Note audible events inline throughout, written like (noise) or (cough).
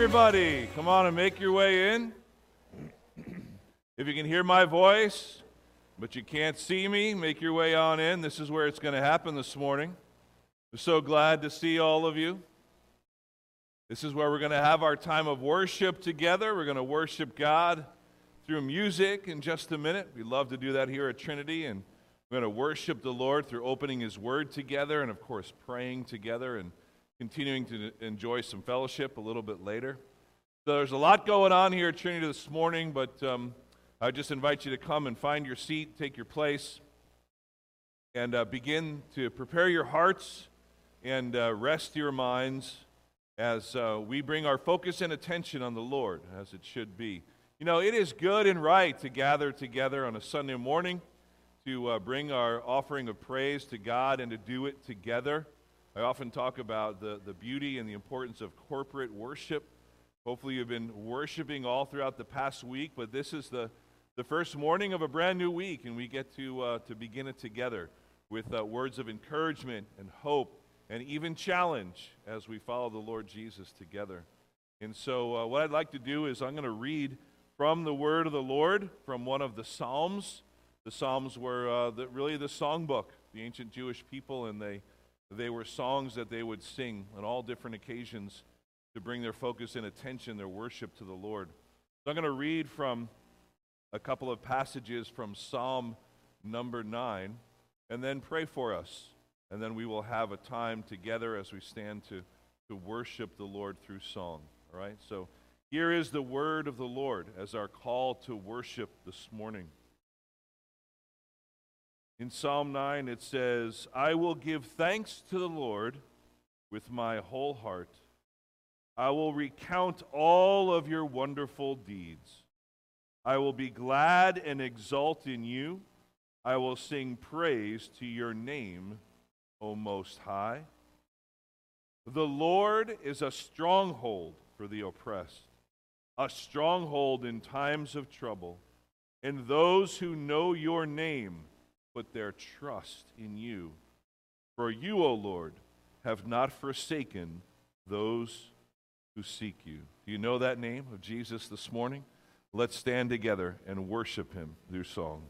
everybody. Come on and make your way in. If you can hear my voice, but you can't see me, make your way on in. This is where it's going to happen this morning. We're so glad to see all of you. This is where we're going to have our time of worship together. We're going to worship God through music in just a minute. We love to do that here at Trinity, and we're going to worship the Lord through opening His Word together, and of course, praying together and continuing to enjoy some fellowship a little bit later. So there's a lot going on here at Trinity this morning, but um, I just invite you to come and find your seat, take your place, and uh, begin to prepare your hearts and uh, rest your minds as uh, we bring our focus and attention on the Lord, as it should be. You know, it is good and right to gather together on a Sunday morning to uh, bring our offering of praise to God and to do it together. I often talk about the, the beauty and the importance of corporate worship. Hopefully, you've been worshiping all throughout the past week, but this is the, the first morning of a brand new week, and we get to, uh, to begin it together with uh, words of encouragement and hope and even challenge as we follow the Lord Jesus together. And so, uh, what I'd like to do is I'm going to read from the Word of the Lord from one of the Psalms. The Psalms were uh, the, really the songbook, the ancient Jewish people, and they, they were songs that they would sing on all different occasions to bring their focus and attention, their worship to the Lord. So I'm going to read from a couple of passages from Psalm number 9 and then pray for us. And then we will have a time together as we stand to, to worship the Lord through song. All right? So Here is the word of the Lord as our call to worship this morning. In Psalm 9, it says, I will give thanks to the Lord with my whole heart. I will recount all of your wonderful deeds. I will be glad and exult in you. I will sing praise to your name, O Most High. The Lord is a stronghold for the oppressed a stronghold in times of trouble. And those who know your name put their trust in you. For you, O Lord, have not forsaken those who seek you. Do you know that name of Jesus this morning? Let's stand together and worship him through song.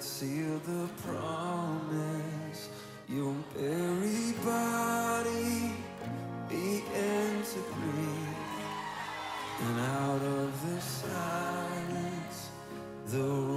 that sealed the promise. Your very body began to breathe, and out of the silence, the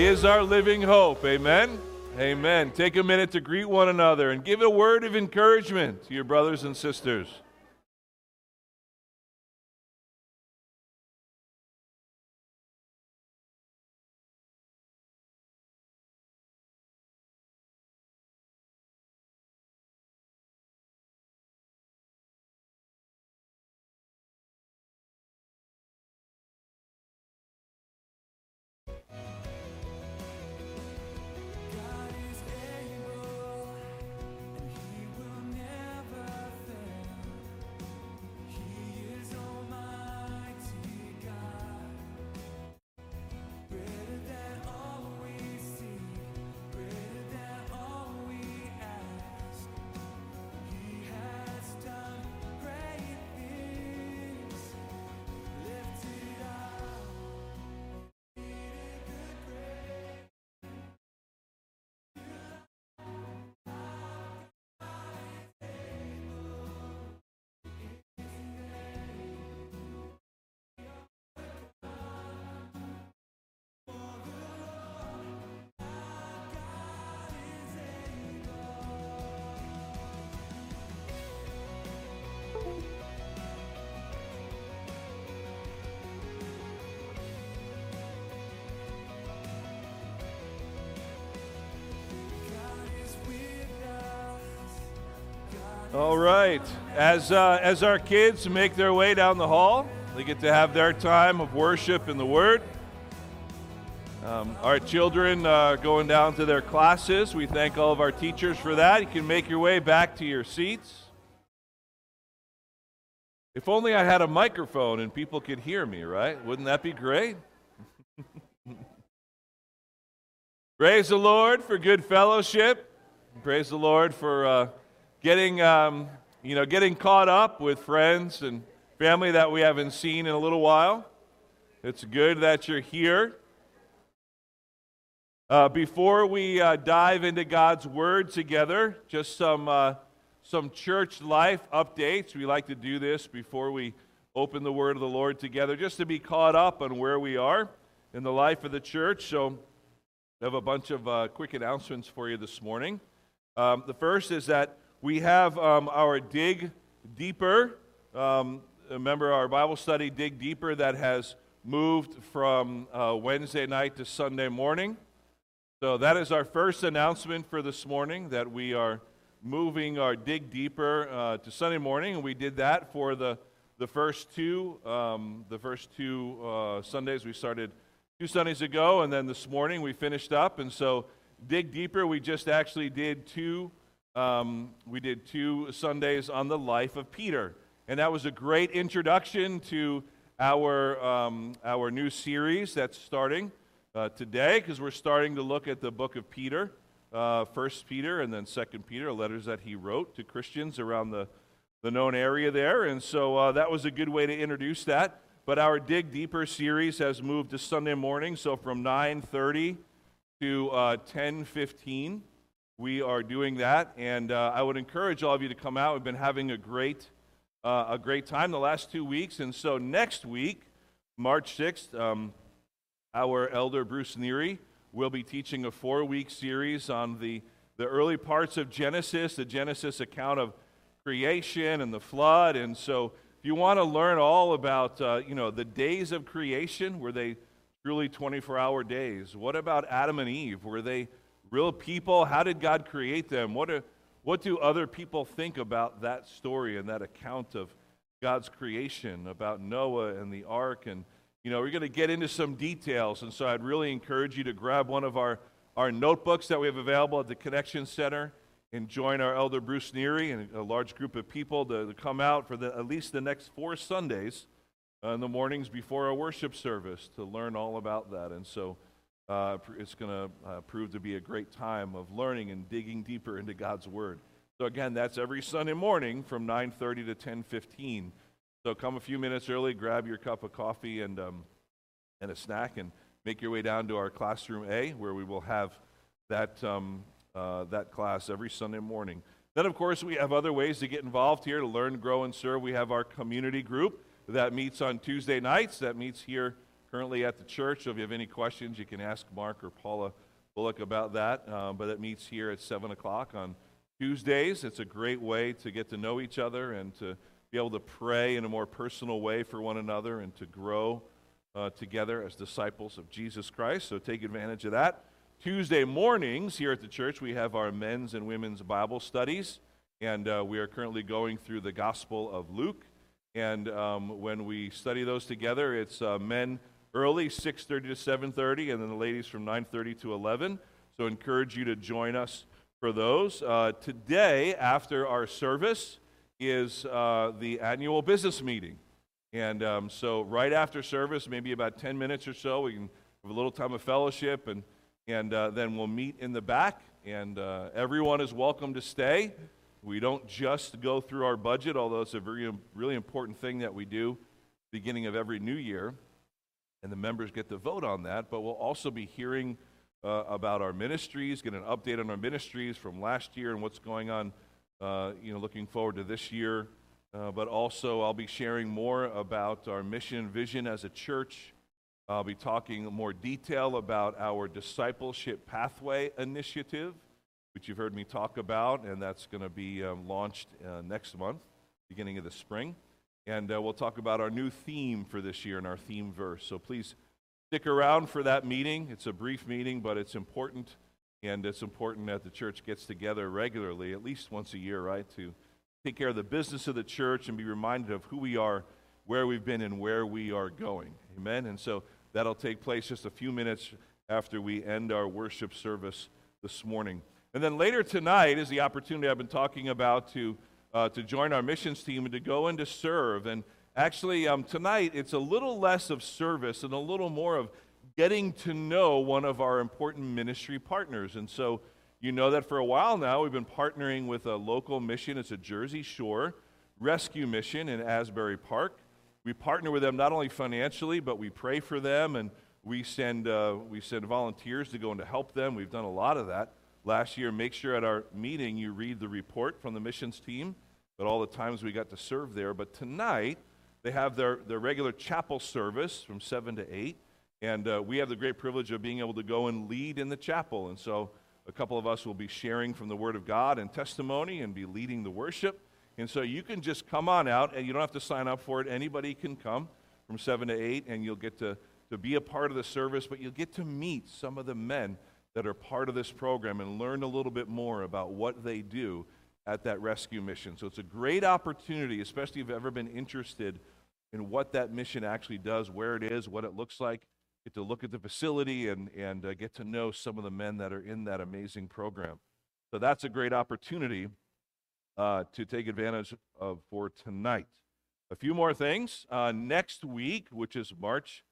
He is our living hope. Amen. Amen. Take a minute to greet one another and give a word of encouragement to your brothers and sisters. All right. As, uh, as our kids make their way down the hall, they get to have their time of worship in the Word. Um, our children uh, going down to their classes. We thank all of our teachers for that. You can make your way back to your seats. If only I had a microphone and people could hear me, right? Wouldn't that be great? (laughs) Praise the Lord for good fellowship. Praise the Lord for uh, getting, um, you know, getting caught up with friends and family that we haven't seen in a little while. It's good that you're here. Uh, before we uh, dive into God's Word together, just some, uh, some church life updates. We like to do this before we open the Word of the Lord together, just to be caught up on where we are in the life of the church. So, I have a bunch of uh, quick announcements for you this morning. Um, the first is that we have um, our Dig Deeper. Um, remember our Bible study, Dig Deeper, that has moved from uh, Wednesday night to Sunday morning. So that is our first announcement for this morning that we are moving our Dig Deeper uh, to Sunday morning, and we did that for the the first two um, the first two uh, Sundays we started two Sundays ago, and then this morning we finished up. And so, dig deeper. We just actually did two. Um, we did two Sundays on the life of Peter, and that was a great introduction to our um, our new series that's starting uh, today because we're starting to look at the book of Peter, uh, First Peter, and then Second Peter, letters that he wrote to Christians around the the known area there. And so uh, that was a good way to introduce that. But our Dig Deeper series has moved to Sunday morning, so from 9:30 to uh, 10:15, we are doing that, and uh, I would encourage all of you to come out. We've been having a great, uh, a great time the last two weeks, and so next week, March 6th, um, our elder Bruce Neary will be teaching a four-week series on the the early parts of Genesis, the Genesis account of creation and the flood, and so if you want to learn all about, uh, you know, the days of creation, were they truly 24-hour days? What about Adam and Eve? Were they real people? How did God create them? What, do, what do other people think about that story and that account of God's creation, about Noah and the ark? And, you know, we're going to get into some details, and so I'd really encourage you to grab one of our, our notebooks that we have available at the Connection Center and join our elder Bruce Neary and a large group of people to, to come out for the, at least the next four Sundays uh, in the mornings before our worship service to learn all about that. And so uh, it's going to uh, prove to be a great time of learning and digging deeper into God's Word. So again, that's every Sunday morning from 9:30 to 10:15. So come a few minutes early, grab your cup of coffee and um, and a snack, and make your way down to our classroom A, where we will have that um, uh, that class every Sunday morning. Then, of course, we have other ways to get involved here to learn, grow, and serve. We have our community group that meets on Tuesday nights, that meets here currently at the church. So if you have any questions, you can ask Mark or Paula Bullock about that. Uh, but it meets here at 7 o'clock on Tuesdays. It's a great way to get to know each other and to be able to pray in a more personal way for one another and to grow uh, together as disciples of Jesus Christ. So take advantage of that. Tuesday mornings here at the church, we have our men's and women's Bible studies, and uh, we are currently going through the Gospel of Luke. And um, when we study those together, it's uh, men early, 6:30 to 7:30, and then the ladies from 9:30 to 11. So encourage you to join us for those. Uh, today, after our service, is uh, the annual business meeting, and um, so right after service, maybe about 10 minutes or so, we can have a little time of fellowship and and uh, then we'll meet in the back, and uh, everyone is welcome to stay. We don't just go through our budget, although it's a very really important thing that we do beginning of every new year, and the members get to vote on that. But we'll also be hearing uh, about our ministries, get an update on our ministries from last year and what's going on. Uh, you know, looking forward to this year. Uh, but also, I'll be sharing more about our mission vision as a church I'll be talking more detail about our discipleship pathway initiative, which you've heard me talk about, and that's going to be um, launched uh, next month, beginning of the spring. And uh, we'll talk about our new theme for this year and our theme verse. So please stick around for that meeting. It's a brief meeting, but it's important, and it's important that the church gets together regularly, at least once a year, right, to take care of the business of the church and be reminded of who we are, where we've been, and where we are going. Amen. And so that'll take place just a few minutes after we end our worship service this morning. And then later tonight is the opportunity I've been talking about to, uh, to join our missions team and to go and to serve. And actually, um, tonight it's a little less of service and a little more of getting to know one of our important ministry partners. And so you know that for a while now we've been partnering with a local mission. It's a Jersey Shore rescue mission in Asbury Park. We partner with them not only financially, but we pray for them and we send, uh, we send volunteers to go and to help them. We've done a lot of that last year. Make sure at our meeting you read the report from the missions team, but all the times we got to serve there. But tonight, they have their, their regular chapel service from 7 to 8. And uh, we have the great privilege of being able to go and lead in the chapel. And so a couple of us will be sharing from the Word of God and testimony and be leading the worship. And so you can just come on out, and you don't have to sign up for it. Anybody can come from 7 to 8, and you'll get to, to be a part of the service, but you'll get to meet some of the men that are part of this program and learn a little bit more about what they do at that rescue mission. So it's a great opportunity, especially if you've ever been interested in what that mission actually does, where it is, what it looks like get to look at the facility and, and uh, get to know some of the men that are in that amazing program. So that's a great opportunity uh, to take advantage of for tonight. A few more things. Uh, next week, which is March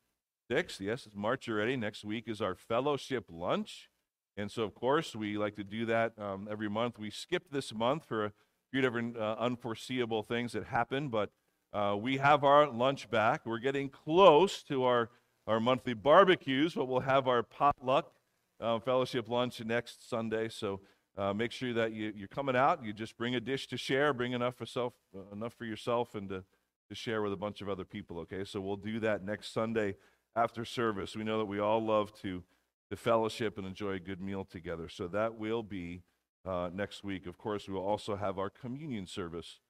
6th, yes, it's March already. Next week is our fellowship lunch. And so, of course, we like to do that um, every month. We skipped this month for a few different uh, unforeseeable things that happened, but uh, we have our lunch back. We're getting close to our our monthly barbecues, but we'll have our potluck uh, fellowship lunch next Sunday. So uh, make sure that you, you're coming out. You just bring a dish to share, bring enough for, self, uh, enough for yourself and to, to share with a bunch of other people, okay? So we'll do that next Sunday after service. We know that we all love to, to fellowship and enjoy a good meal together. So that will be uh, next week. Of course, we will also have our communion service.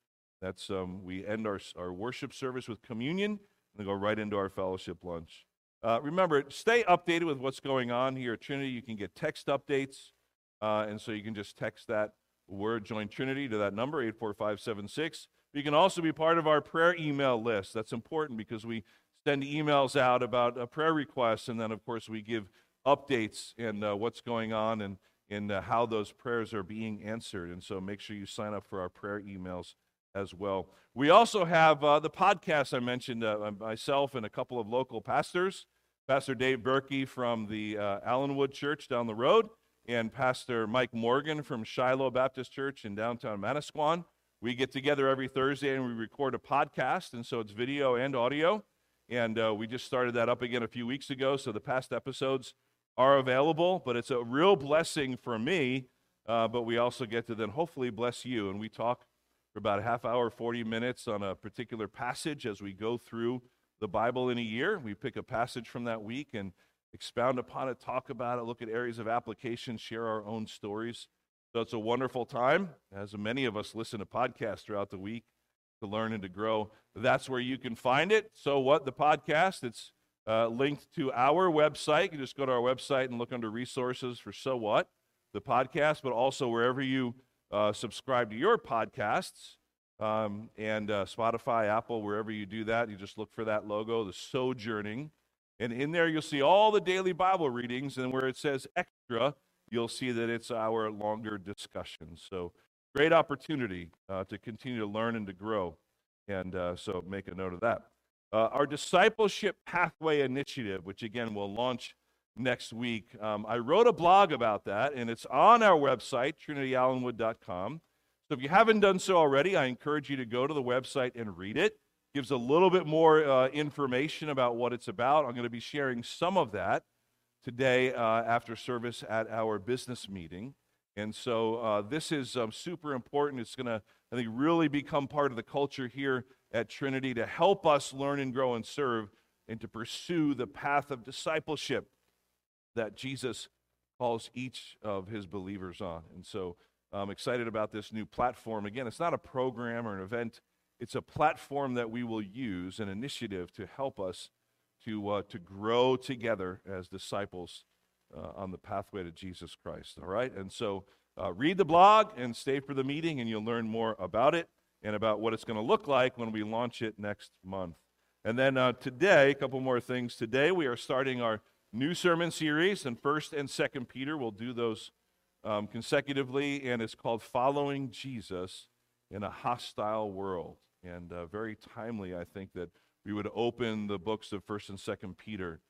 That's um, we end our, our worship service with communion and then go right into our fellowship lunch. Uh, remember, stay updated with what's going on here at Trinity. You can get text updates, uh, and so you can just text that word join Trinity to that number, 84576. You can also be part of our prayer email list. That's important because we send emails out about uh, prayer requests, and then, of course, we give updates and uh, what's going on and, and uh, how those prayers are being answered. And so make sure you sign up for our prayer emails as well. We also have uh, the podcast I mentioned, uh, myself and a couple of local pastors. Pastor Dave Berkey from the uh, Allenwood Church down the road, and Pastor Mike Morgan from Shiloh Baptist Church in downtown Manasquan. We get together every Thursday and we record a podcast, and so it's video and audio. And uh, we just started that up again a few weeks ago, so the past episodes are available. But it's a real blessing for me, uh, but we also get to then hopefully bless you. And we talk for about a half hour, 40 minutes on a particular passage as we go through the Bible in a year. We pick a passage from that week and expound upon it, talk about it, look at areas of application, share our own stories. So it's a wonderful time, as many of us listen to podcasts throughout the week to learn and to grow. That's where you can find it. So what? The podcast, it's uh, linked to our website. You just go to our website and look under resources for So What, the podcast, but also wherever you uh, subscribe to your podcasts um, and uh, Spotify, Apple, wherever you do that. You just look for that logo, the Sojourning. And in there, you'll see all the daily Bible readings. And where it says extra, you'll see that it's our longer discussion. So, great opportunity uh, to continue to learn and to grow. And uh, so, make a note of that. Uh, our Discipleship Pathway Initiative, which again will launch next week. Um, I wrote a blog about that, and it's on our website, trinityallenwood.com. So if you haven't done so already, I encourage you to go to the website and read it. gives a little bit more uh, information about what it's about. I'm going to be sharing some of that today uh, after service at our business meeting. And so uh, this is um, super important. It's going to, I think, really become part of the culture here at Trinity to help us learn and grow and serve and to pursue the path of discipleship that Jesus calls each of his believers on. And so I'm excited about this new platform. Again, it's not a program or an event, it's a platform that we will use, an initiative to help us to, uh, to grow together as disciples uh, on the pathway to Jesus Christ. All right? And so uh, read the blog and stay for the meeting, and you'll learn more about it. and about what it's going to look like when we launch it next month. And then uh, today, a couple more things. Today, we are starting our new sermon series, and First and Second Peter. We'll do those um, consecutively, and it's called "Following Jesus in a Hostile World." And uh, very timely, I think that we would open the books of First and Second Peter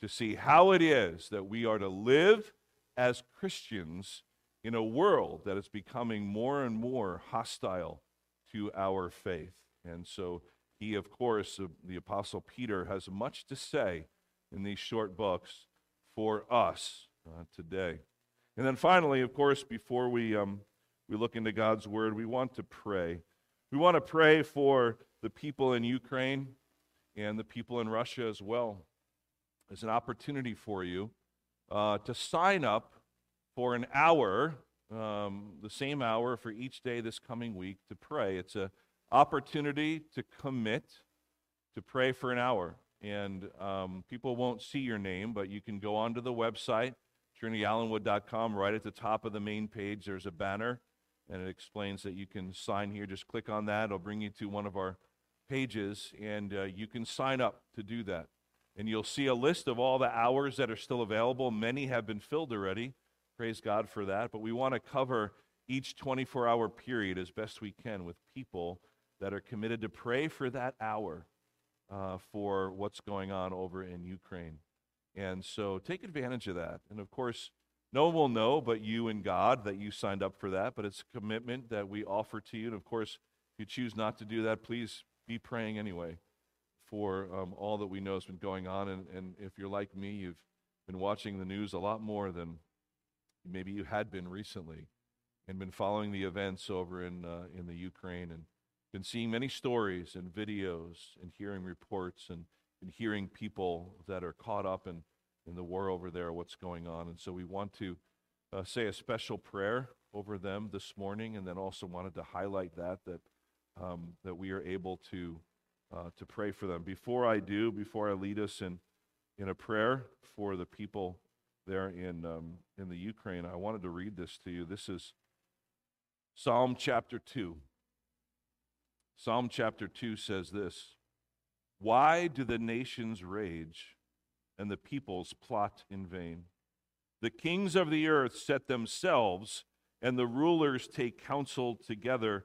to see how it is that we are to live as Christians in a world that is becoming more and more hostile to our faith. And so he, of course, uh, the Apostle Peter, has much to say in these short books for us uh, today. And then finally, of course, before we, um, we look into God's Word, we want to pray. We want to pray for the people in Ukraine and the people in Russia as well. It's an opportunity for you uh, to sign up for an hour, um, the same hour for each day this coming week to pray. It's an opportunity to commit to pray for an hour. And um, people won't see your name, but you can go onto the website, trinityallenwood.com. Right at the top of the main page, there's a banner, and it explains that you can sign here. Just click on that, it'll bring you to one of our pages, and uh, you can sign up to do that. And you'll see a list of all the hours that are still available. Many have been filled already. Praise God for that. But we want to cover each 24 hour period as best we can with people that are committed to pray for that hour uh, for what's going on over in Ukraine. And so take advantage of that. And of course, no one will know but you and God that you signed up for that, but it's a commitment that we offer to you. And of course, if you choose not to do that, please be praying anyway for um, all that we know has been going on. And, and if you're like me, you've been watching the news a lot more than maybe you had been recently and been following the events over in, uh, in the Ukraine and been seeing many stories and videos and hearing reports and, and hearing people that are caught up in, in the war over there, what's going on. And so we want to uh, say a special prayer over them this morning and then also wanted to highlight that, that, um, that we are able to, uh, to pray for them. Before I do, before I lead us in, in a prayer for the people there in, um, in the Ukraine, I wanted to read this to you. This is Psalm chapter 2. Psalm chapter 2 says this Why do the nations rage and the peoples plot in vain? The kings of the earth set themselves, and the rulers take counsel together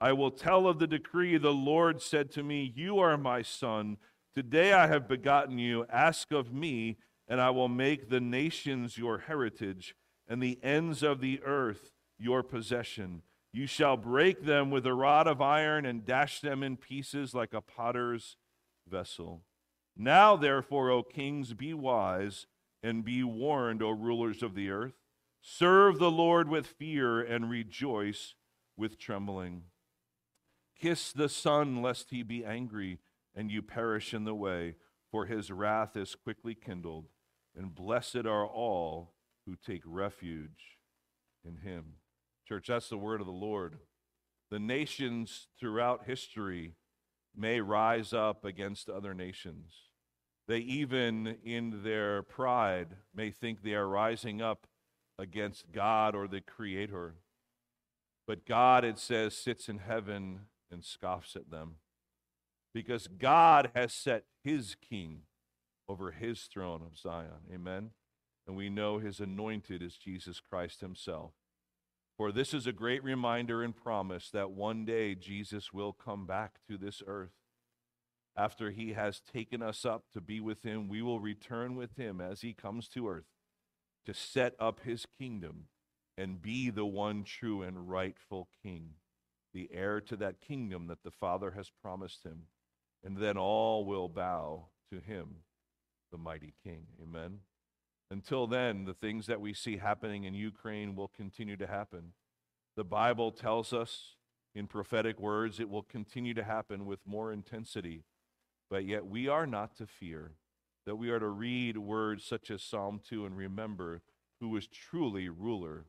I will tell of the decree the Lord said to me, You are my son. Today I have begotten you. Ask of me, and I will make the nations your heritage and the ends of the earth your possession. You shall break them with a rod of iron and dash them in pieces like a potter's vessel. Now, therefore, O kings, be wise and be warned, O rulers of the earth. Serve the Lord with fear and rejoice with trembling. Kiss the Son, lest he be angry and you perish in the way, for his wrath is quickly kindled. And blessed are all who take refuge in him. Church, that's the word of the Lord. The nations throughout history may rise up against other nations. They even, in their pride, may think they are rising up against God or the Creator. But God, it says, sits in heaven and scoffs at them. Because God has set his king over his throne of Zion. Amen and we know his anointed is Jesus Christ himself. For this is a great reminder and promise that one day Jesus will come back to this earth. After he has taken us up to be with him, we will return with him as he comes to earth to set up his kingdom and be the one true and rightful king, the heir to that kingdom that the Father has promised him. And then all will bow to him, the mighty king. Amen. Until then, the things that we see happening in Ukraine will continue to happen. The Bible tells us in prophetic words. It will continue to happen with more intensity. But yet we are not to fear, that we are to read words such as Psalm 2 and remember who is truly ruler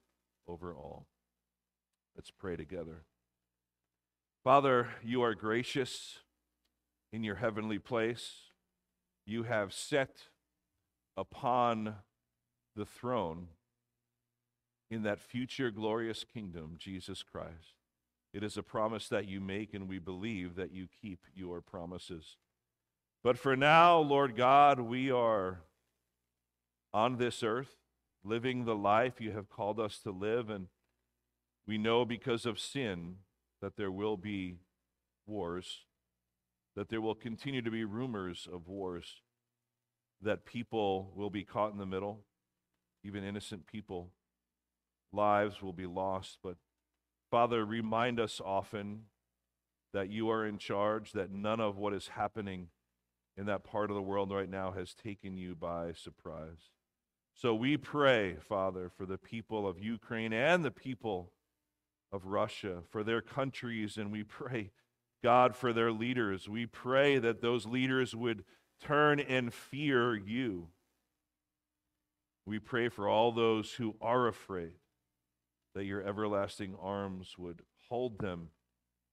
over all. Let's pray together. Father, you are gracious in your heavenly place. You have set upon the throne in that future glorious kingdom, Jesus Christ. It is a promise that you make, and we believe that you keep your promises. But for now, Lord God, we are on this earth, living the life you have called us to live, and we know because of sin that there will be wars, that there will continue to be rumors of wars, that people will be caught in the middle, even innocent people. Lives will be lost. But Father, remind us often that you are in charge, that none of what is happening in that part of the world right now has taken you by surprise. So we pray, Father, for the people of Ukraine and the people of Russia, for their countries, and we pray, God, for their leaders. We pray that those leaders would turn and fear you. We pray for all those who are afraid that your everlasting arms would hold them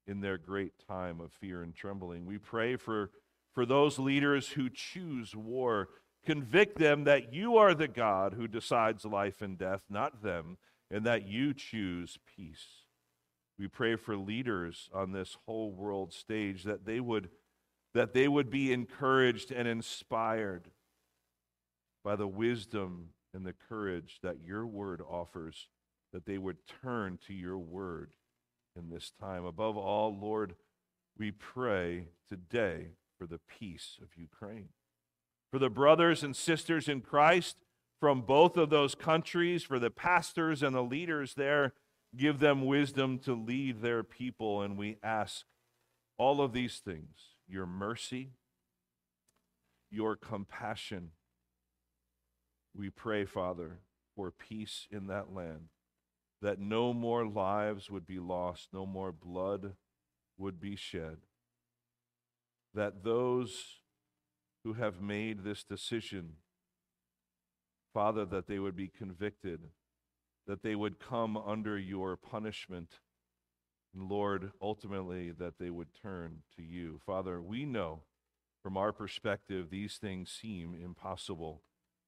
in their great time of fear and trembling. We pray for, for those leaders who choose war. Convict them that you are the God who decides life and death, not them, and that you choose peace. We pray for leaders on this whole world stage that they would that they would be encouraged and inspired by the wisdom and the courage that your word offers, that they would turn to your word in this time. Above all, Lord, we pray today for the peace of Ukraine. For the brothers and sisters in Christ from both of those countries, for the pastors and the leaders there, give them wisdom to lead their people. And we ask all of these things your mercy, your compassion. We pray, Father, for peace in that land, that no more lives would be lost, no more blood would be shed, that those who have made this decision, Father, that they would be convicted, that they would come under your punishment and Lord, ultimately, that they would turn to you. Father, we know from our perspective these things seem impossible.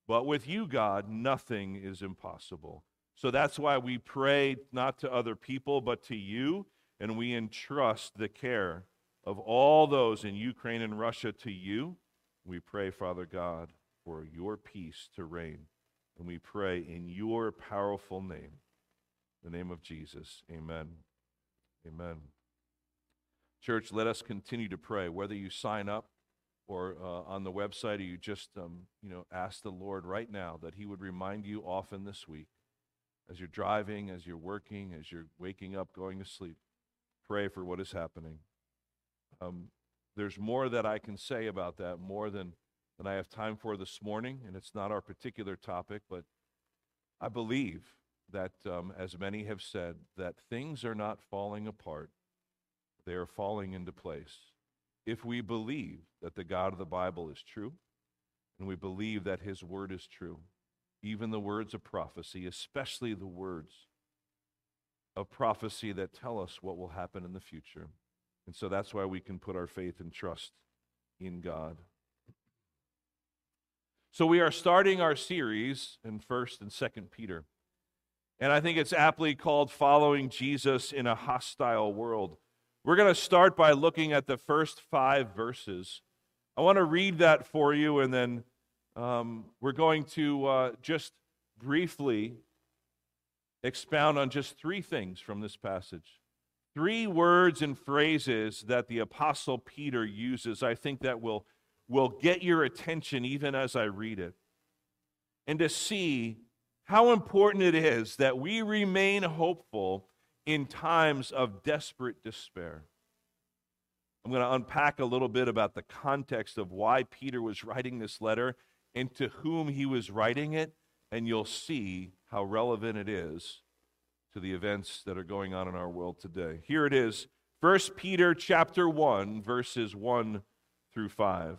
But with you, God, nothing is impossible. So that's why we pray not to other people, but to you, and we entrust the care of all those in Ukraine and Russia to you. We pray, Father God, for your peace to reign. And we pray in your powerful name, the name of Jesus. Amen. Amen. Church, let us continue to pray. Whether you sign up or uh, on the website, or you just um, you know ask the Lord right now that He would remind you often this week, as you're driving, as you're working, as you're waking up, going to sleep. Pray for what is happening. Um, there's more that I can say about that, more than than I have time for this morning, and it's not our particular topic, but I believe that, um, as many have said, that things are not falling apart, they are falling into place. If we believe that the God of the Bible is true, and we believe that his word is true, even the words of prophecy, especially the words of prophecy that tell us what will happen in the future. And so that's why we can put our faith and trust in God. So we are starting our series in 1st and 2nd Peter. And I think it's aptly called Following Jesus in a Hostile World. We're going to start by looking at the first five verses. I want to read that for you, and then um, we're going to uh, just briefly expound on just three things from this passage. Three words and phrases that the Apostle Peter uses, I think that will, will get your attention even as I read it. And to see how important it is that we remain hopeful in times of desperate despair. I'm going to unpack a little bit about the context of why Peter was writing this letter and to whom he was writing it, and you'll see how relevant it is to the events that are going on in our world today. Here it is 1 Peter chapter 1 verses 1 through 5.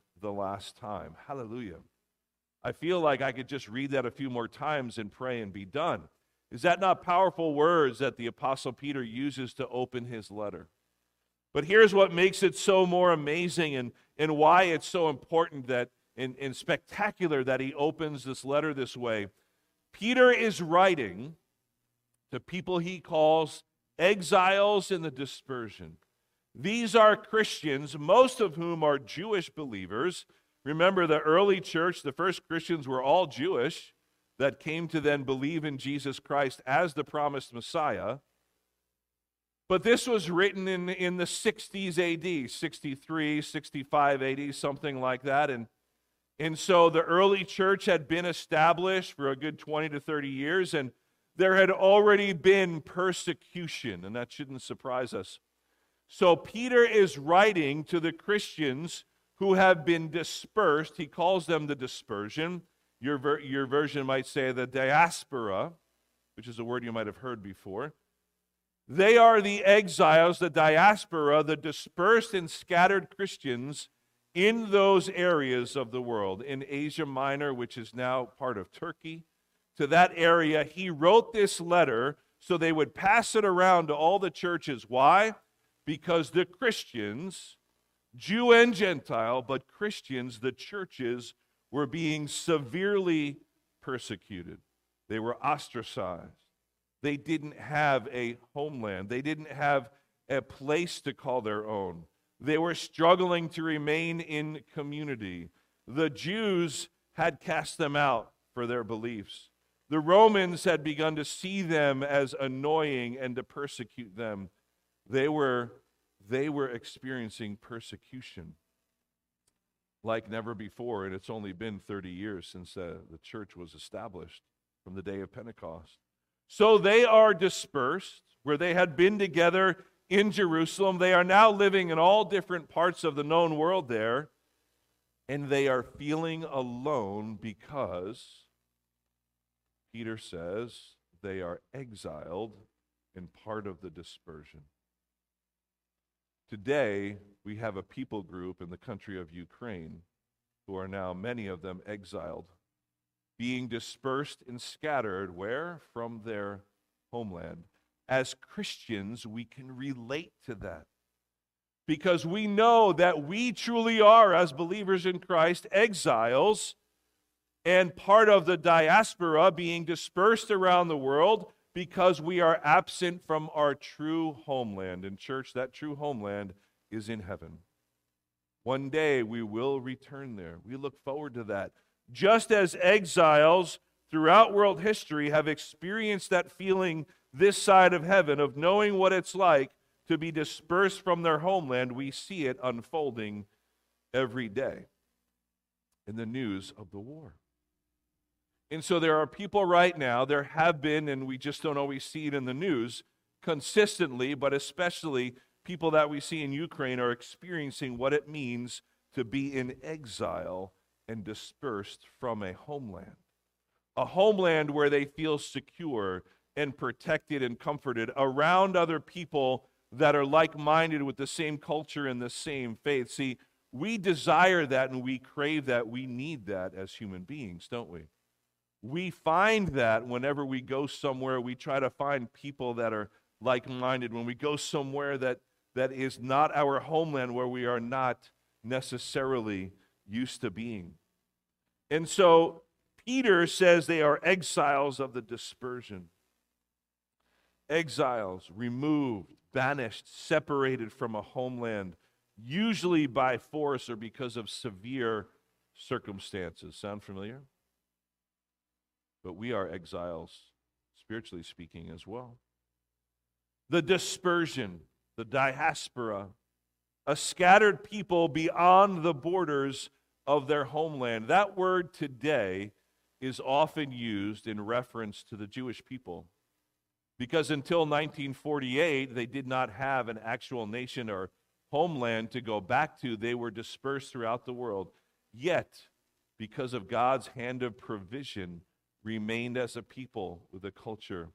the last time. Hallelujah. I feel like I could just read that a few more times and pray and be done. Is that not powerful words that the Apostle Peter uses to open his letter? But here's what makes it so more amazing and, and why it's so important that and, and spectacular that he opens this letter this way. Peter is writing to people he calls exiles in the dispersion. These are Christians, most of whom are Jewish believers. Remember, the early church, the first Christians were all Jewish that came to then believe in Jesus Christ as the promised Messiah. But this was written in, in the 60s AD, 63, 65 AD, something like that. And, and so the early church had been established for a good 20 to 30 years, and there had already been persecution, and that shouldn't surprise us. So Peter is writing to the Christians who have been dispersed. He calls them the dispersion. Your, ver- your version might say the diaspora, which is a word you might have heard before. They are the exiles, the diaspora, the dispersed and scattered Christians in those areas of the world, in Asia Minor, which is now part of Turkey. To that area, he wrote this letter so they would pass it around to all the churches. Why? Because the Christians, Jew and Gentile, but Christians, the churches, were being severely persecuted. They were ostracized. They didn't have a homeland, they didn't have a place to call their own. They were struggling to remain in community. The Jews had cast them out for their beliefs. The Romans had begun to see them as annoying and to persecute them. They were, they were experiencing persecution like never before, and it's only been 30 years since uh, the church was established from the day of Pentecost. So they are dispersed, where they had been together in Jerusalem. They are now living in all different parts of the known world there, and they are feeling alone because, Peter says, they are exiled and part of the dispersion. Today, we have a people group in the country of Ukraine who are now, many of them, exiled, being dispersed and scattered where? From their homeland. As Christians, we can relate to that because we know that we truly are, as believers in Christ, exiles and part of the diaspora being dispersed around the world because we are absent from our true homeland. And, church, that true homeland is in heaven. One day we will return there. We look forward to that. Just as exiles throughout world history have experienced that feeling this side of heaven of knowing what it's like to be dispersed from their homeland, we see it unfolding every day in the news of the war. And so there are people right now, there have been, and we just don't always see it in the news consistently, but especially people that we see in Ukraine are experiencing what it means to be in exile and dispersed from a homeland. A homeland where they feel secure and protected and comforted around other people that are like minded with the same culture and the same faith. See, we desire that and we crave that. We need that as human beings, don't we? We find that whenever we go somewhere, we try to find people that are like minded. When we go somewhere that, that is not our homeland, where we are not necessarily used to being. And so Peter says they are exiles of the dispersion. Exiles, removed, banished, separated from a homeland, usually by force or because of severe circumstances. Sound familiar? But we are exiles, spiritually speaking, as well. The dispersion, the diaspora, a scattered people beyond the borders of their homeland. That word today is often used in reference to the Jewish people. Because until 1948, they did not have an actual nation or homeland to go back to. They were dispersed throughout the world. Yet, because of God's hand of provision, remained as a people with a culture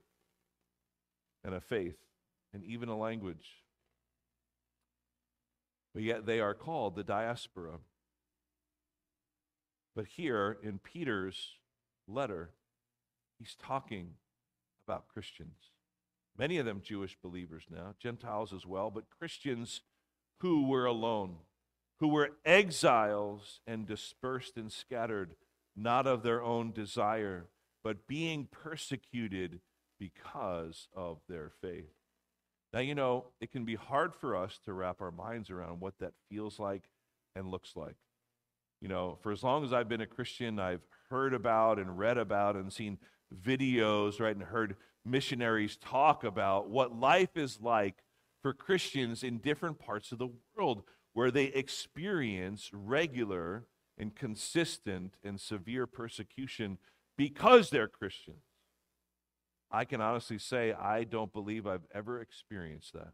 and a faith and even a language. But yet they are called the diaspora. But here in Peter's letter, he's talking about Christians. Many of them Jewish believers now, Gentiles as well, but Christians who were alone, who were exiles and dispersed and scattered, not of their own desire, but being persecuted because of their faith. Now, you know, it can be hard for us to wrap our minds around what that feels like and looks like. You know, for as long as I've been a Christian, I've heard about and read about and seen videos, right, and heard missionaries talk about what life is like for Christians in different parts of the world where they experience regular and consistent and severe persecution because they're Christians. I can honestly say I don't believe I've ever experienced that.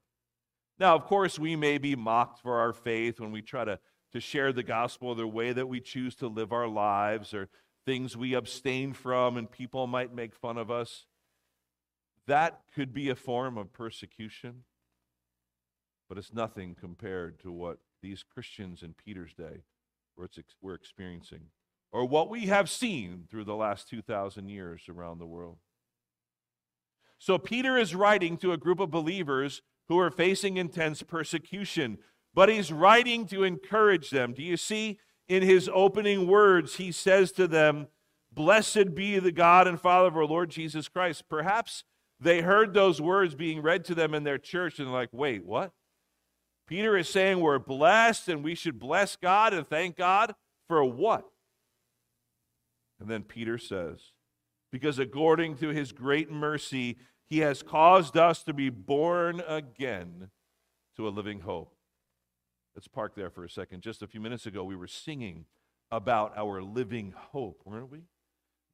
Now, of course, we may be mocked for our faith when we try to, to share the gospel the way that we choose to live our lives or things we abstain from and people might make fun of us. That could be a form of persecution, but it's nothing compared to what these Christians in Peter's day were, were experiencing or what we have seen through the last 2,000 years around the world. So, Peter is writing to a group of believers who are facing intense persecution, but he's writing to encourage them. Do you see in his opening words, he says to them, Blessed be the God and Father of our Lord Jesus Christ. Perhaps they heard those words being read to them in their church and like, wait, what? Peter is saying we're blessed and we should bless God and thank God for what? And then Peter says, Because according to his great mercy, he has caused us to be born again to a living hope. Let's park there for a second. Just a few minutes ago, we were singing about our living hope, weren't we?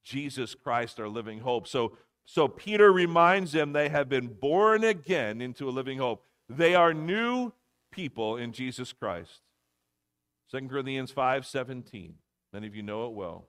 Jesus Christ, our living hope. So, so Peter reminds them they have been born again into a living hope. They are new people in Jesus Christ. 2 Corinthians 5 17. Many of you know it well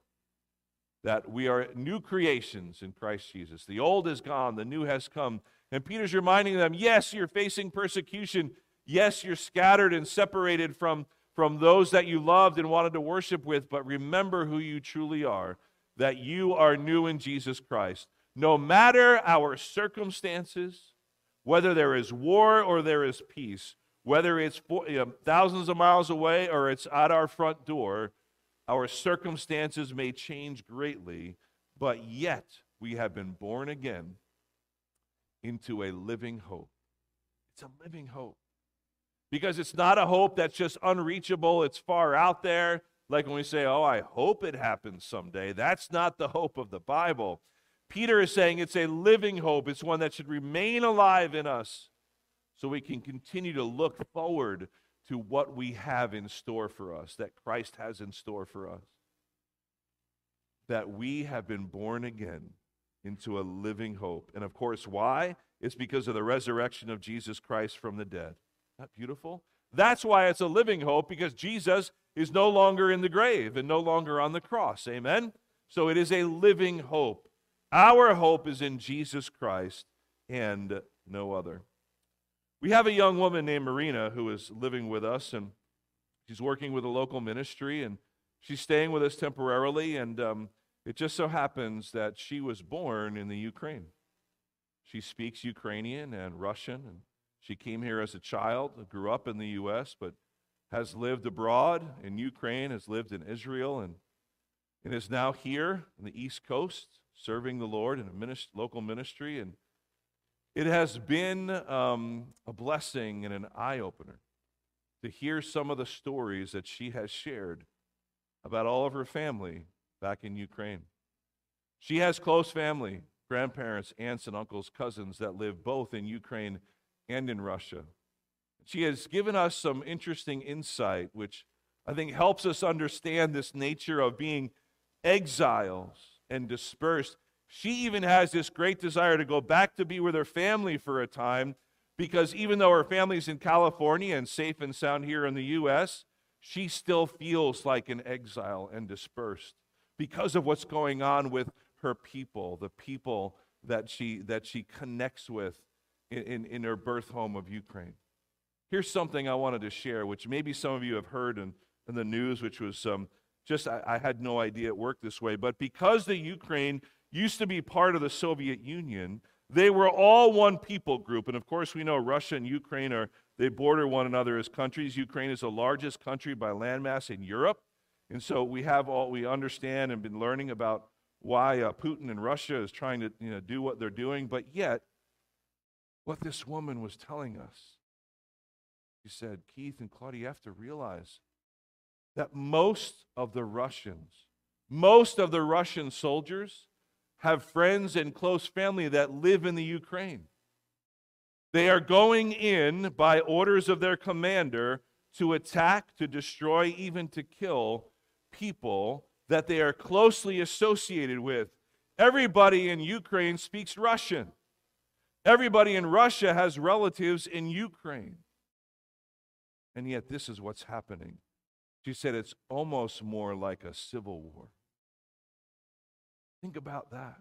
that we are new creations in Christ Jesus. The old is gone, the new has come. And Peter's reminding them yes, you're facing persecution. Yes, you're scattered and separated from, from those that you loved and wanted to worship with, but remember who you truly are that you are new in Jesus Christ. No matter our circumstances, whether there is war or there is peace, whether it's thousands of miles away or it's at our front door, our circumstances may change greatly, but yet we have been born again into a living hope. It's a living hope. Because it's not a hope that's just unreachable, it's far out there. Like when we say, Oh, I hope it happens someday. That's not the hope of the Bible. Peter is saying it's a living hope, it's one that should remain alive in us so we can continue to look forward to what we have in store for us, that Christ has in store for us. That we have been born again into a living hope. And of course, why? It's because of the resurrection of Jesus Christ from the dead. Isn't that beautiful? That's why it's a living hope, because Jesus is no longer in the grave and no longer on the cross. Amen? So it is a living hope. Our hope is in Jesus Christ and no other. We have a young woman named Marina who is living with us, and she's working with a local ministry, and she's staying with us temporarily. And um, it just so happens that she was born in the Ukraine. She speaks Ukrainian and Russian, and she came here as a child, grew up in the U.S., but has lived abroad in Ukraine, has lived in Israel, and, and is now here on the East Coast serving the Lord in a minist- local ministry. And it has been um, a blessing and an eye opener to hear some of the stories that she has shared about all of her family back in Ukraine. She has close family, grandparents, aunts, and uncles, cousins that live both in Ukraine and in Russia. She has given us some interesting insight, which I think helps us understand this nature of being exiles and dispersed. She even has this great desire to go back to be with her family for a time because even though her family's in California and safe and sound here in the U.S., she still feels like an exile and dispersed because of what's going on with her people, the people that she, that she connects with in, in, in her birth home of Ukraine. Here's something I wanted to share, which maybe some of you have heard in, in the news, which was um, just, I, I had no idea it worked this way. But because the Ukraine used to be part of the Soviet Union, they were all one people group. And of course, we know Russia and Ukraine are, they border one another as countries. Ukraine is the largest country by landmass in Europe. And so we have all, we understand and been learning about why uh, Putin and Russia is trying to you know, do what they're doing. But yet, what this woman was telling us, she said, Keith and Claudia, have to realize that most of the Russians, most of the Russian soldiers have friends and close family that live in the Ukraine. They are going in by orders of their commander to attack, to destroy, even to kill people that they are closely associated with. Everybody in Ukraine speaks Russian. Everybody in Russia has relatives in Ukraine. And yet, this is what's happening. She said it's almost more like a civil war. Think about that.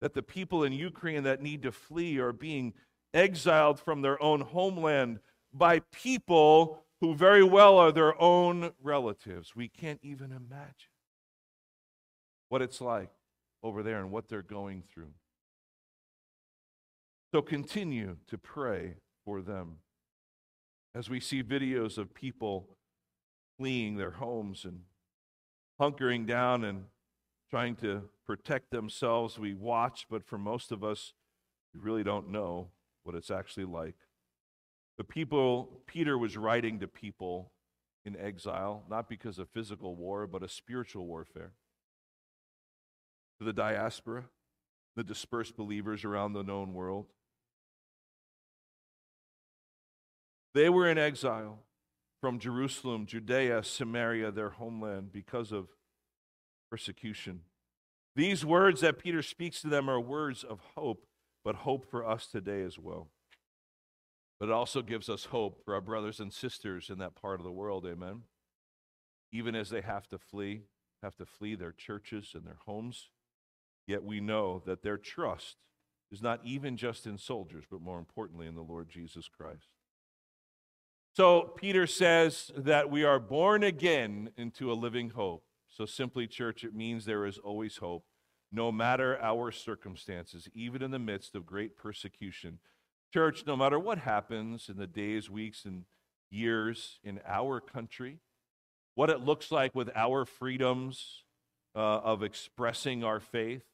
That the people in Ukraine that need to flee are being exiled from their own homeland by people who very well are their own relatives. We can't even imagine what it's like over there and what they're going through. So continue to pray for them. As we see videos of people fleeing their homes and hunkering down and trying to protect themselves, we watch, but for most of us, we really don't know what it's actually like. The people, Peter was writing to people in exile, not because of physical war, but a spiritual warfare. To the diaspora, the dispersed believers around the known world. They were in exile from Jerusalem, Judea, Samaria, their homeland, because of persecution. These words that Peter speaks to them are words of hope, but hope for us today as well. But it also gives us hope for our brothers and sisters in that part of the world, amen. Even as they have to flee, have to flee their churches and their homes, yet we know that their trust is not even just in soldiers, but more importantly in the Lord Jesus Christ. So Peter says that we are born again into a living hope. So simply, church, it means there is always hope, no matter our circumstances, even in the midst of great persecution. Church, no matter what happens in the days, weeks, and years in our country, what it looks like with our freedoms uh, of expressing our faith,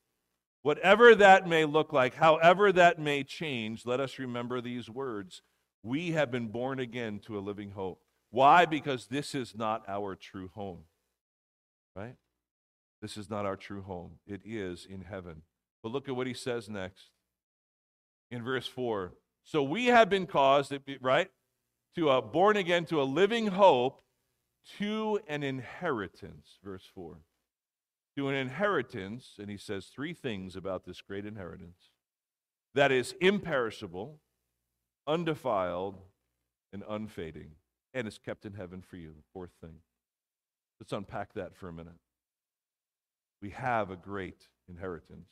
whatever that may look like, however that may change, let us remember these words we have been born again to a living hope. Why? Because this is not our true home. Right? This is not our true home. It is in heaven. But look at what he says next. In verse 4. So we have been caused, right? To a born again to a living hope to an inheritance. Verse 4. To an inheritance, and he says three things about this great inheritance that is imperishable, undefiled, and unfading, and is kept in heaven for you. Fourth thing. Let's unpack that for a minute. We have a great inheritance.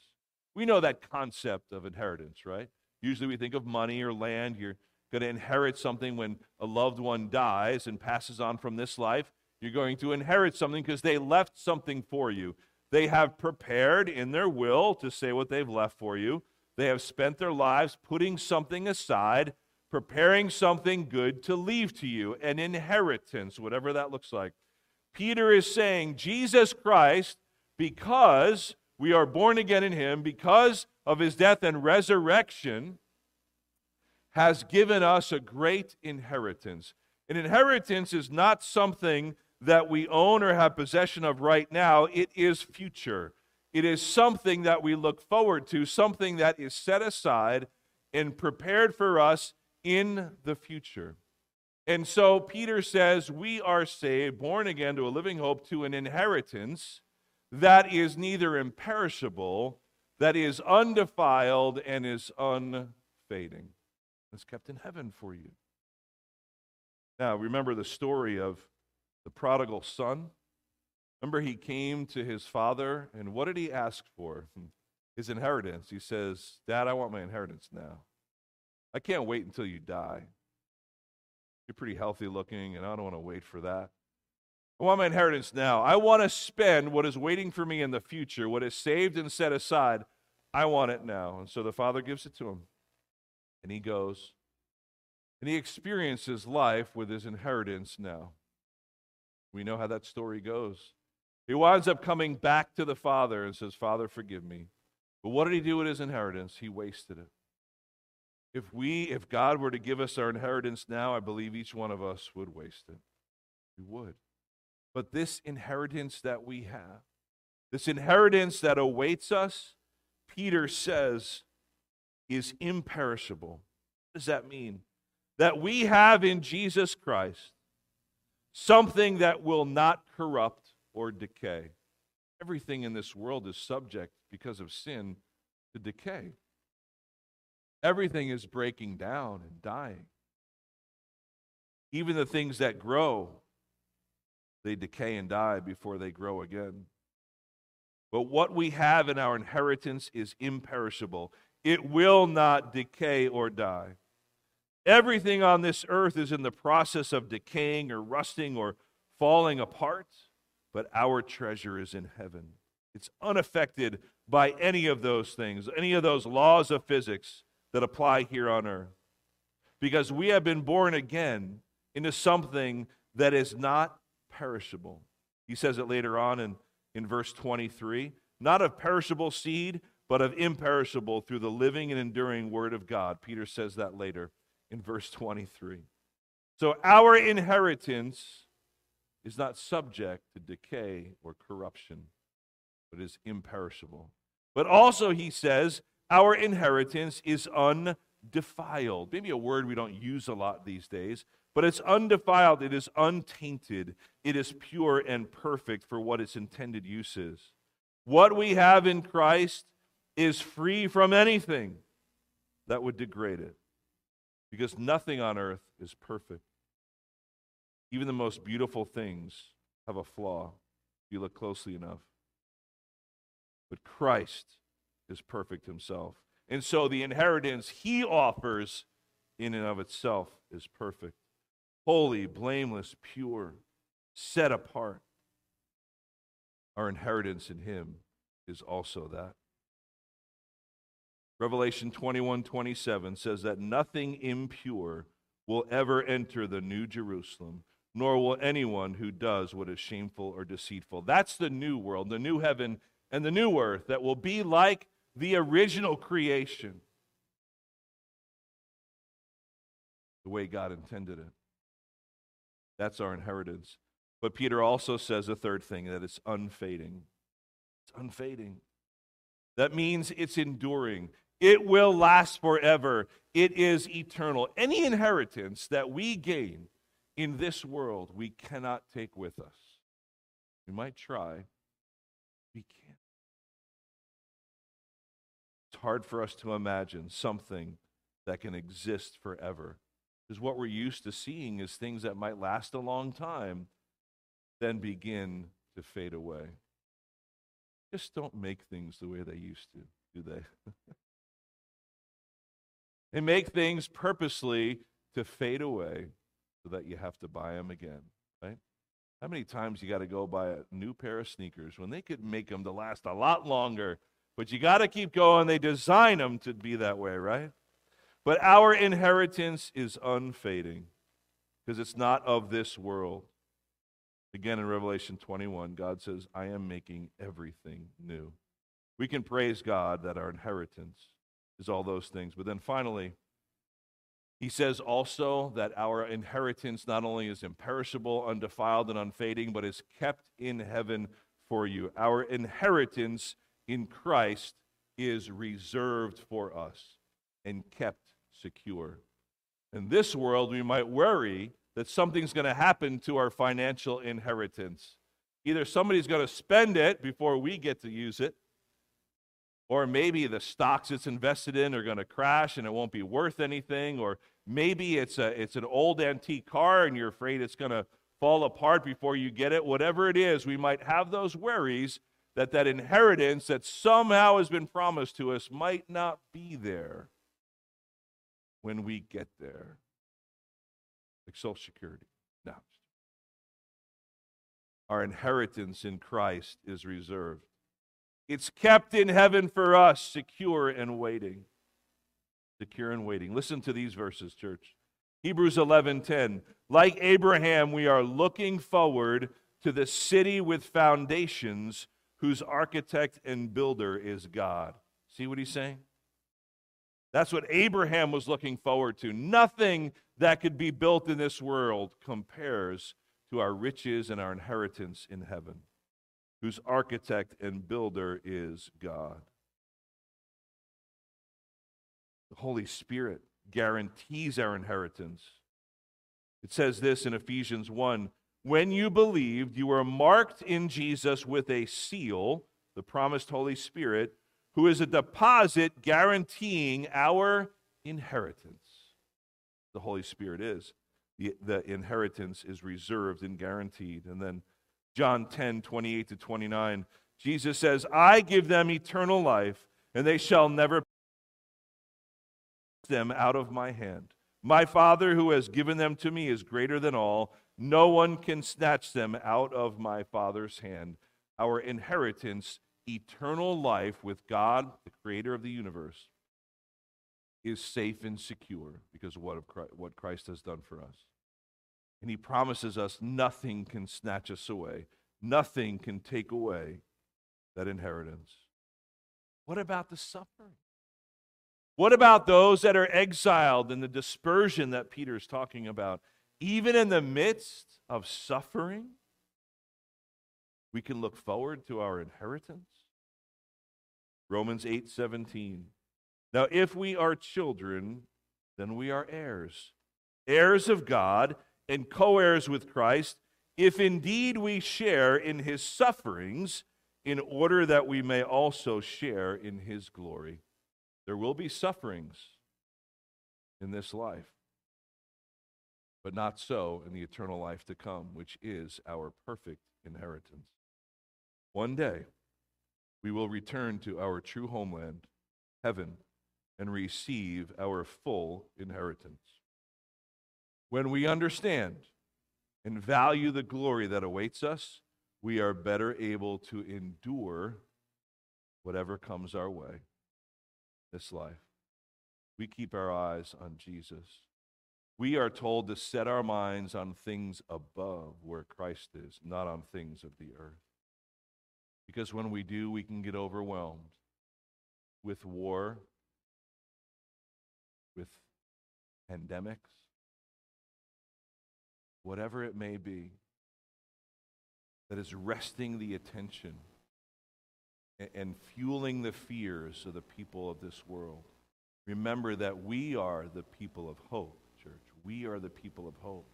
We know that concept of inheritance, right? Usually we think of money or land. You're going to inherit something when a loved one dies and passes on from this life. You're going to inherit something because they left something for you. They have prepared in their will to say what they've left for you. They have spent their lives putting something aside preparing something good to leave to you, an inheritance, whatever that looks like. Peter is saying, Jesus Christ, because we are born again in him, because of his death and resurrection, has given us a great inheritance. An inheritance is not something that we own or have possession of right now, it is future. It is something that we look forward to, something that is set aside and prepared for us in the future. And so Peter says, We are saved, born again to a living hope, to an inheritance that is neither imperishable, that is undefiled, and is unfading. It's kept in heaven for you. Now, remember the story of the prodigal son? Remember, he came to his father, and what did he ask for? (laughs) His inheritance. He says, Dad, I want my inheritance now. I can't wait until you die. You're pretty healthy looking, and I don't want to wait for that. I want my inheritance now. I want to spend what is waiting for me in the future, what is saved and set aside. I want it now. And so the father gives it to him. And he goes, and he experiences life with his inheritance now. We know how that story goes. He winds up coming back to the father and says, Father, forgive me. But what did he do with his inheritance? He wasted it. If we, if God were to give us our inheritance now, I believe each one of us would waste it. We would. But this inheritance that we have, this inheritance that awaits us, Peter says, is imperishable. What does that mean? That we have in Jesus Christ something that will not corrupt or decay. Everything in this world is subject, because of sin, to decay. Everything is breaking down and dying. Even the things that grow, they decay and die before they grow again. But what we have in our inheritance is imperishable, it will not decay or die. Everything on this earth is in the process of decaying or rusting or falling apart, but our treasure is in heaven. It's unaffected by any of those things, any of those laws of physics that apply here on earth. Because we have been born again into something that is not perishable. He says it later on in, in verse 23 not of perishable seed, but of imperishable through the living and enduring word of God. Peter says that later in verse 23. So our inheritance is not subject to decay or corruption, but is imperishable. But also, he says, our inheritance is undefiled. Maybe a word we don't use a lot these days, but it's undefiled, it is untainted, it is pure and perfect for what its intended use is. What we have in Christ is free from anything that would degrade it because nothing on earth is perfect. Even the most beautiful things have a flaw if you look closely enough. But Christ is perfect himself. And so the inheritance he offers in and of itself is perfect. Holy, blameless, pure, set apart. Our inheritance in him is also that. Revelation 21 27 says that nothing impure will ever enter the new Jerusalem, nor will anyone who does what is shameful or deceitful. That's the new world, the new heaven and the new earth that will be like the original creation, the way God intended it. That's our inheritance. But Peter also says a third thing that it's unfading. It's unfading. That means it's enduring. It will last forever. It is eternal. Any inheritance that we gain in this world, we cannot take with us. We might try, we hard for us to imagine something that can exist forever. Because what we're used to seeing is things that might last a long time, then begin to fade away. Just don't make things the way they used to, do they? (laughs) They make things purposely to fade away so that you have to buy them again, right? How many times you got to go buy a new pair of sneakers when they could make them to last a lot longer, but you got to keep going. They design them to be that way, right? But our inheritance is unfading because it's not of this world. Again, in Revelation 21, God says, I am making everything new. We can praise God that our inheritance is all those things. But then finally, he says also that our inheritance not only is imperishable, undefiled, and unfading, but is kept in heaven for you. Our inheritance in Christ is reserved for us and kept secure. In this world, we might worry that something's going to happen to our financial inheritance. Either somebody's going to spend it before we get to use it, or maybe the stocks it's invested in are going to crash and it won't be worth anything, or maybe it's, a, it's an old antique car and you're afraid it's going to fall apart before you get it. Whatever it is, we might have those worries that that inheritance that somehow has been promised to us might not be there when we get there. Like Social Security. No. Our inheritance in Christ is reserved. It's kept in heaven for us, secure and waiting. Secure and waiting. Listen to these verses, church. Hebrews 11:10. Like Abraham, we are looking forward to the city with foundations whose architect and builder is God. See what he's saying? That's what Abraham was looking forward to. Nothing that could be built in this world compares to our riches and our inheritance in heaven, whose architect and builder is God. The Holy Spirit guarantees our inheritance. It says this in Ephesians 1 When you believed, you were marked in Jesus with a seal, the promised Holy Spirit, who is a deposit guaranteeing our inheritance. The Holy Spirit is. The, the inheritance is reserved and guaranteed. And then John 10 28 to 29, Jesus says, I give them eternal life, and they shall never them out of my hand. My Father who has given them to me is greater than all. No one can snatch them out of my Father's hand. Our inheritance, eternal life with God, the creator of the universe, is safe and secure because of what, Christ has done for us. And he promises us nothing can snatch us away, nothing can take away that inheritance. What about the suffering? What about those that are exiled and the dispersion that Peter is talking about? Even in the midst of suffering, we can look forward to our inheritance. Romans 8 17. Now, if we are children, then we are heirs, heirs of God and co heirs with Christ, if indeed we share in his sufferings, in order that we may also share in his glory. There will be sufferings in this life, but not so in the eternal life to come, which is our perfect inheritance. One day, we will return to our true homeland, heaven, and receive our full inheritance. When we understand and value the glory that awaits us, we are better able to endure whatever comes our way this life. We keep our eyes on Jesus. We are told to set our minds on things above where Christ is, not on things of the earth. Because when we do, we can get overwhelmed with war, with pandemics, whatever it may be, that is resting the attention and fueling the fears of the people of this world. Remember that we are the people of hope. We are the people of hope.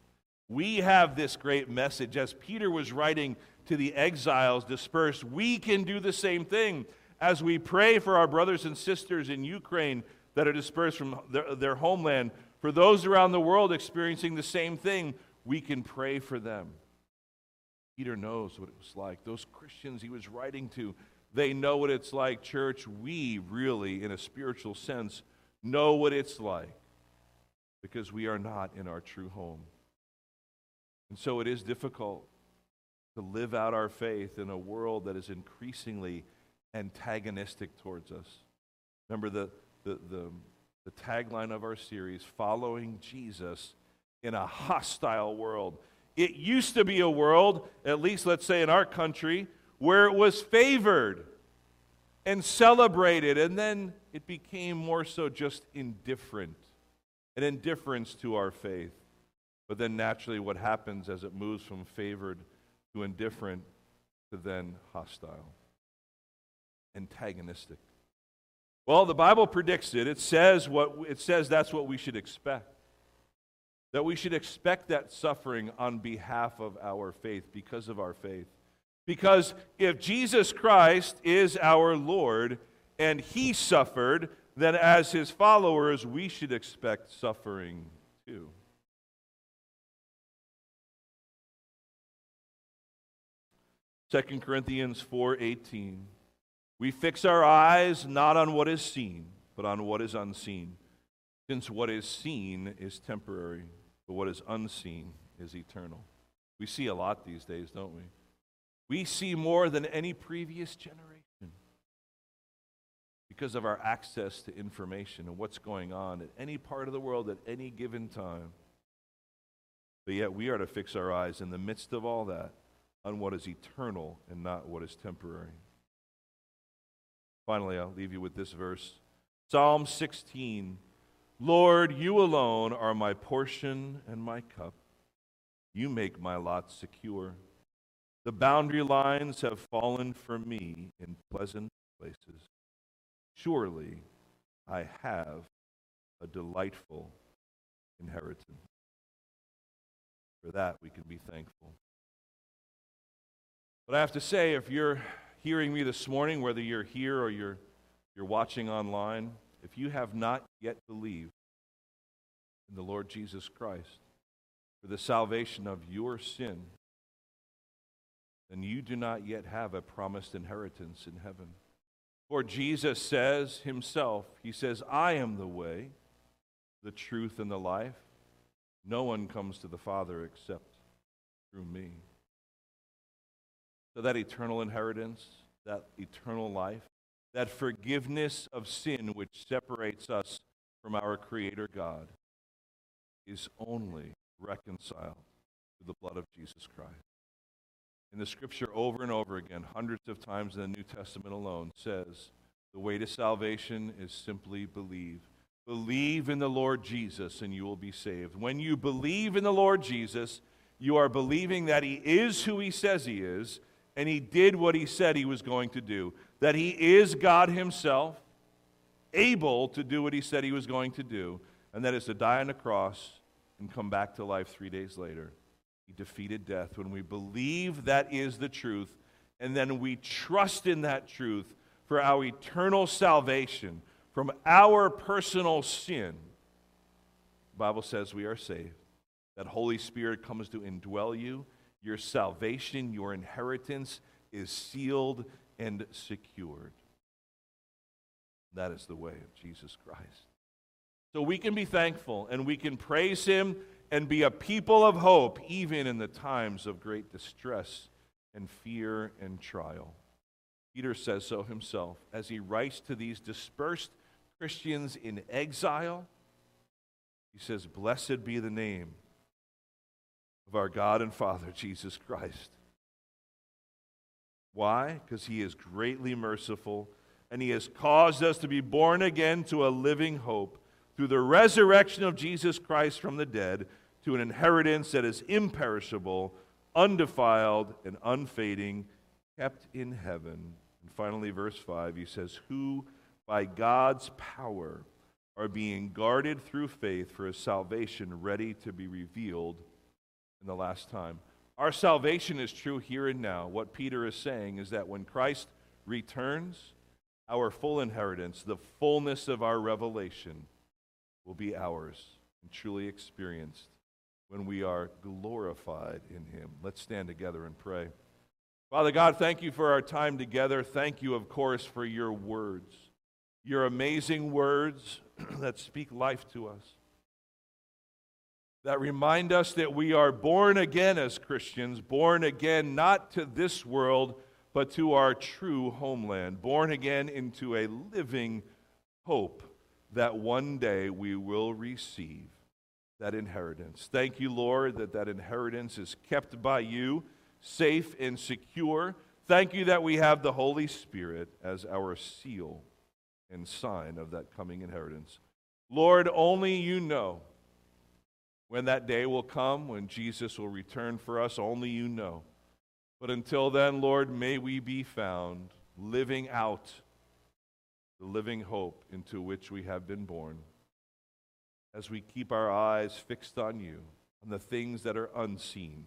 We have this great message. As Peter was writing to the exiles dispersed, we can do the same thing as we pray for our brothers and sisters in Ukraine that are dispersed from their, their homeland. For those around the world experiencing the same thing, we can pray for them. Peter knows what it was like. Those Christians he was writing to, they know what it's like, church. We really, in a spiritual sense, know what it's like because we are not in our true home. And so it is difficult to live out our faith in a world that is increasingly antagonistic towards us. Remember the, the, the the tagline of our series, Following Jesus in a Hostile World. It used to be a world, at least let's say in our country, where it was favored and celebrated, and then it became more so just indifferent, an indifference to our faith. But then naturally, what happens as it moves from favored to indifferent to then hostile, antagonistic. Well, the Bible predicts it. It says what it says that's what we should expect. That we should expect that suffering on behalf of our faith because of our faith. Because if Jesus Christ is our Lord and he suffered, then as his followers we should expect suffering too. 2 Corinthians 4:18 We fix our eyes not on what is seen but on what is unseen since what is seen is temporary but what is unseen is eternal. We see a lot these days don't we? We see more than any previous generation because of our access to information and what's going on at any part of the world at any given time but yet we are to fix our eyes in the midst of all that on what is eternal and not what is temporary. Finally, I'll leave you with this verse Psalm 16 Lord, you alone are my portion and my cup. You make my lot secure. The boundary lines have fallen for me in pleasant places. Surely I have a delightful inheritance. For that we can be thankful. But I have to say, if you're hearing me this morning, whether you're here or you're, you're watching online, if you have not yet believed in the Lord Jesus Christ for the salvation of your sin, then you do not yet have a promised inheritance in heaven. For Jesus says himself, He says, I am the way, the truth, and the life. No one comes to the Father except through me. So that eternal inheritance, that eternal life, that forgiveness of sin which separates us from our Creator God is only reconciled through the blood of Jesus Christ. In the scripture, over and over again, hundreds of times in the New Testament alone, says the way to salvation is simply believe. Believe in the Lord Jesus and you will be saved. When you believe in the Lord Jesus, you are believing that He is who He says He is and he did what he said he was going to do. That he is God himself, able to do what he said he was going to do, and that is to die on the cross and come back to life three days later. Defeated death. When we believe that is the truth, and then we trust in that truth for our eternal salvation from our personal sin, the Bible says we are saved. That Holy Spirit comes to indwell you your salvation, your inheritance is sealed and secured. That is the way of Jesus Christ. So we can be thankful and we can praise Him and be a people of hope even in the times of great distress and fear and trial. Peter says so himself as he writes to these dispersed Christians in exile. He says, Blessed be the name of our God and Father, Jesus Christ. Why? Because he is greatly merciful and he has caused us to be born again to a living hope through the resurrection of Jesus Christ from the dead to an inheritance that is imperishable, undefiled, and unfading, kept in heaven. And finally, verse 5, he says, Who by God's power are being guarded through faith for a salvation ready to be revealed in the last time. Our salvation is true here and now. What Peter is saying is that when Christ returns, our full inheritance, the fullness of our revelation, will be ours and truly experienced when we are glorified in Him. Let's stand together and pray. Father God, thank you for our time together. Thank you, of course, for your words, your amazing words (clears throat) that speak life to us that remind us that we are born again as Christians, born again not to this world, but to our true homeland, born again into a living hope that one day we will receive that inheritance. Thank you, Lord, that that inheritance is kept by you, safe and secure. Thank you that we have the Holy Spirit as our seal and sign of that coming inheritance. Lord, only you know when that day will come, when Jesus will return for us. Only you know. But until then, Lord, may we be found living out the living hope into which we have been born as we keep our eyes fixed on you, on the things that are unseen,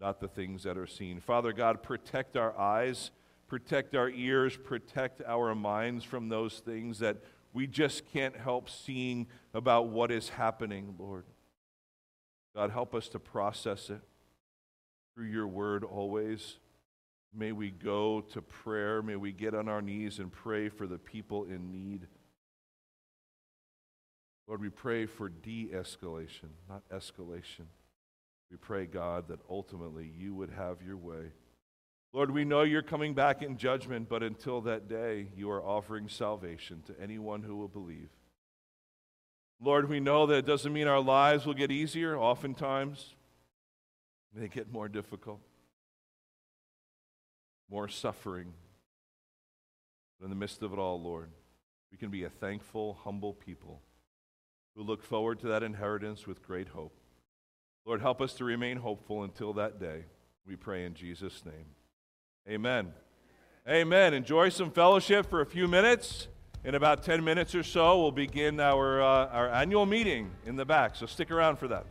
not the things that are seen. Father God, protect our eyes, protect our ears, protect our minds from those things that we just can't help seeing about what is happening, Lord. God, help us to process it through your word always. May we go to prayer. May we get on our knees and pray for the people in need. Lord, we pray for de escalation, not escalation. We pray, God, that ultimately you would have your way. Lord, we know you're coming back in judgment, but until that day, you are offering salvation to anyone who will believe. Lord, we know that it doesn't mean our lives will get easier. Oftentimes, they get more difficult, more suffering. But in the midst of it all, Lord, we can be a thankful, humble people who look forward to that inheritance with great hope. Lord, help us to remain hopeful until that day. We pray in Jesus' name. Amen. Amen. Enjoy some fellowship for a few minutes. In about 10 minutes or so, we'll begin our, uh, our annual meeting in the back, so stick around for that.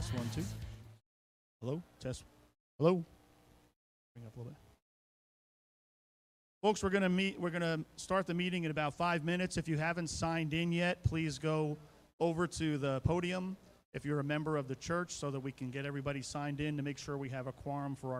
Test one, two. Hello? Test. Hello? Bring up a little bit. Folks, we're going to meet, we're going to start the meeting in about five minutes. If you haven't signed in yet, please go over to the podium if you're a member of the church so that we can get everybody signed in to make sure we have a quorum for our